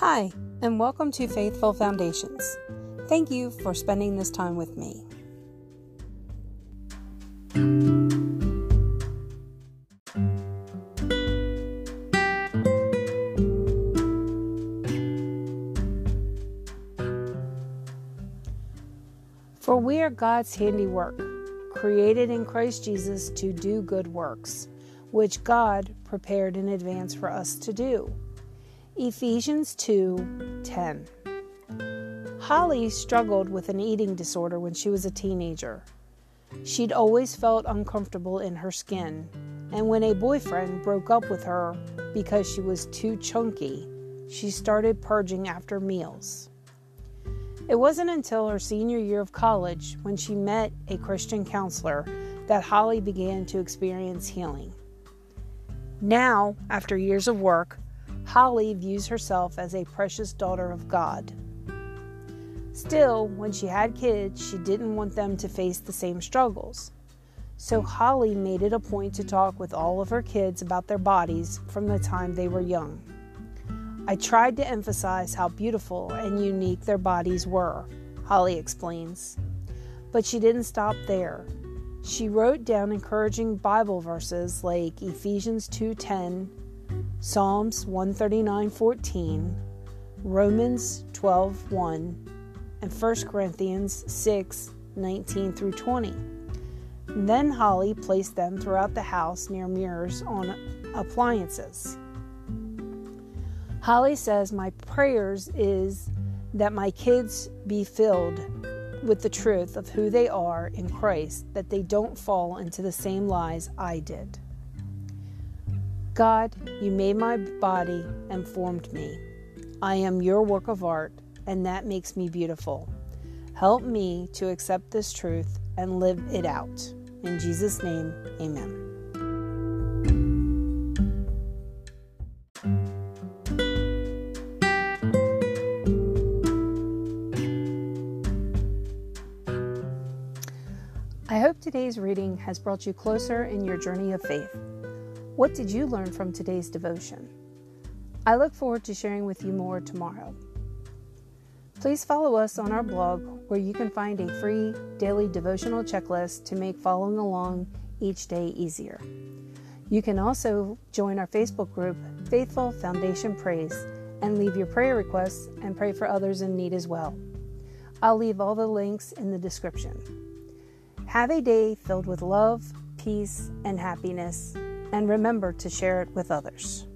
Hi, and welcome to Faithful Foundations. Thank you for spending this time with me. For we are God's handiwork, created in Christ Jesus to do good works, which God prepared in advance for us to do. Ephesians 2:10. Holly struggled with an eating disorder when she was a teenager. She'd always felt uncomfortable in her skin, and when a boyfriend broke up with her because she was too chunky, she started purging after meals. It wasn't until her senior year of college, when she met a Christian counselor, that Holly began to experience healing. Now, after years of work, Holly views herself as a precious daughter of God. Still, when she had kids, she didn't want them to face the same struggles. So Holly made it a point to talk with all of her kids about their bodies from the time they were young. I tried to emphasize how beautiful and unique their bodies were, Holly explains. But she didn't stop there. She wrote down encouraging Bible verses like Ephesians 2:10, Psalms 139:14, Romans 12:1, and 1 Corinthians 6:19 through 20. then Holly placed them throughout the house near mirrors on appliances. Holly says, My prayers is that my kids be filled with the truth of who they are in Christ, that they don't fall into the same lies I did. God, you made my body and formed me. I am your work of art, and that makes me beautiful. Help me to accept this truth and live it out. In Jesus' name, amen. I hope today's reading has brought you closer in your journey of faith. What did you learn from today's devotion? I look forward to sharing with you more tomorrow. Please follow us on our blog where you can find a free daily devotional checklist to make following along each day easier. You can also join our Facebook group, Faithful Foundation Praise, and leave your prayer requests and pray for others in need as well. I'll leave all the links in the description. Have a day filled with love, peace, and happiness, and remember to share it with others.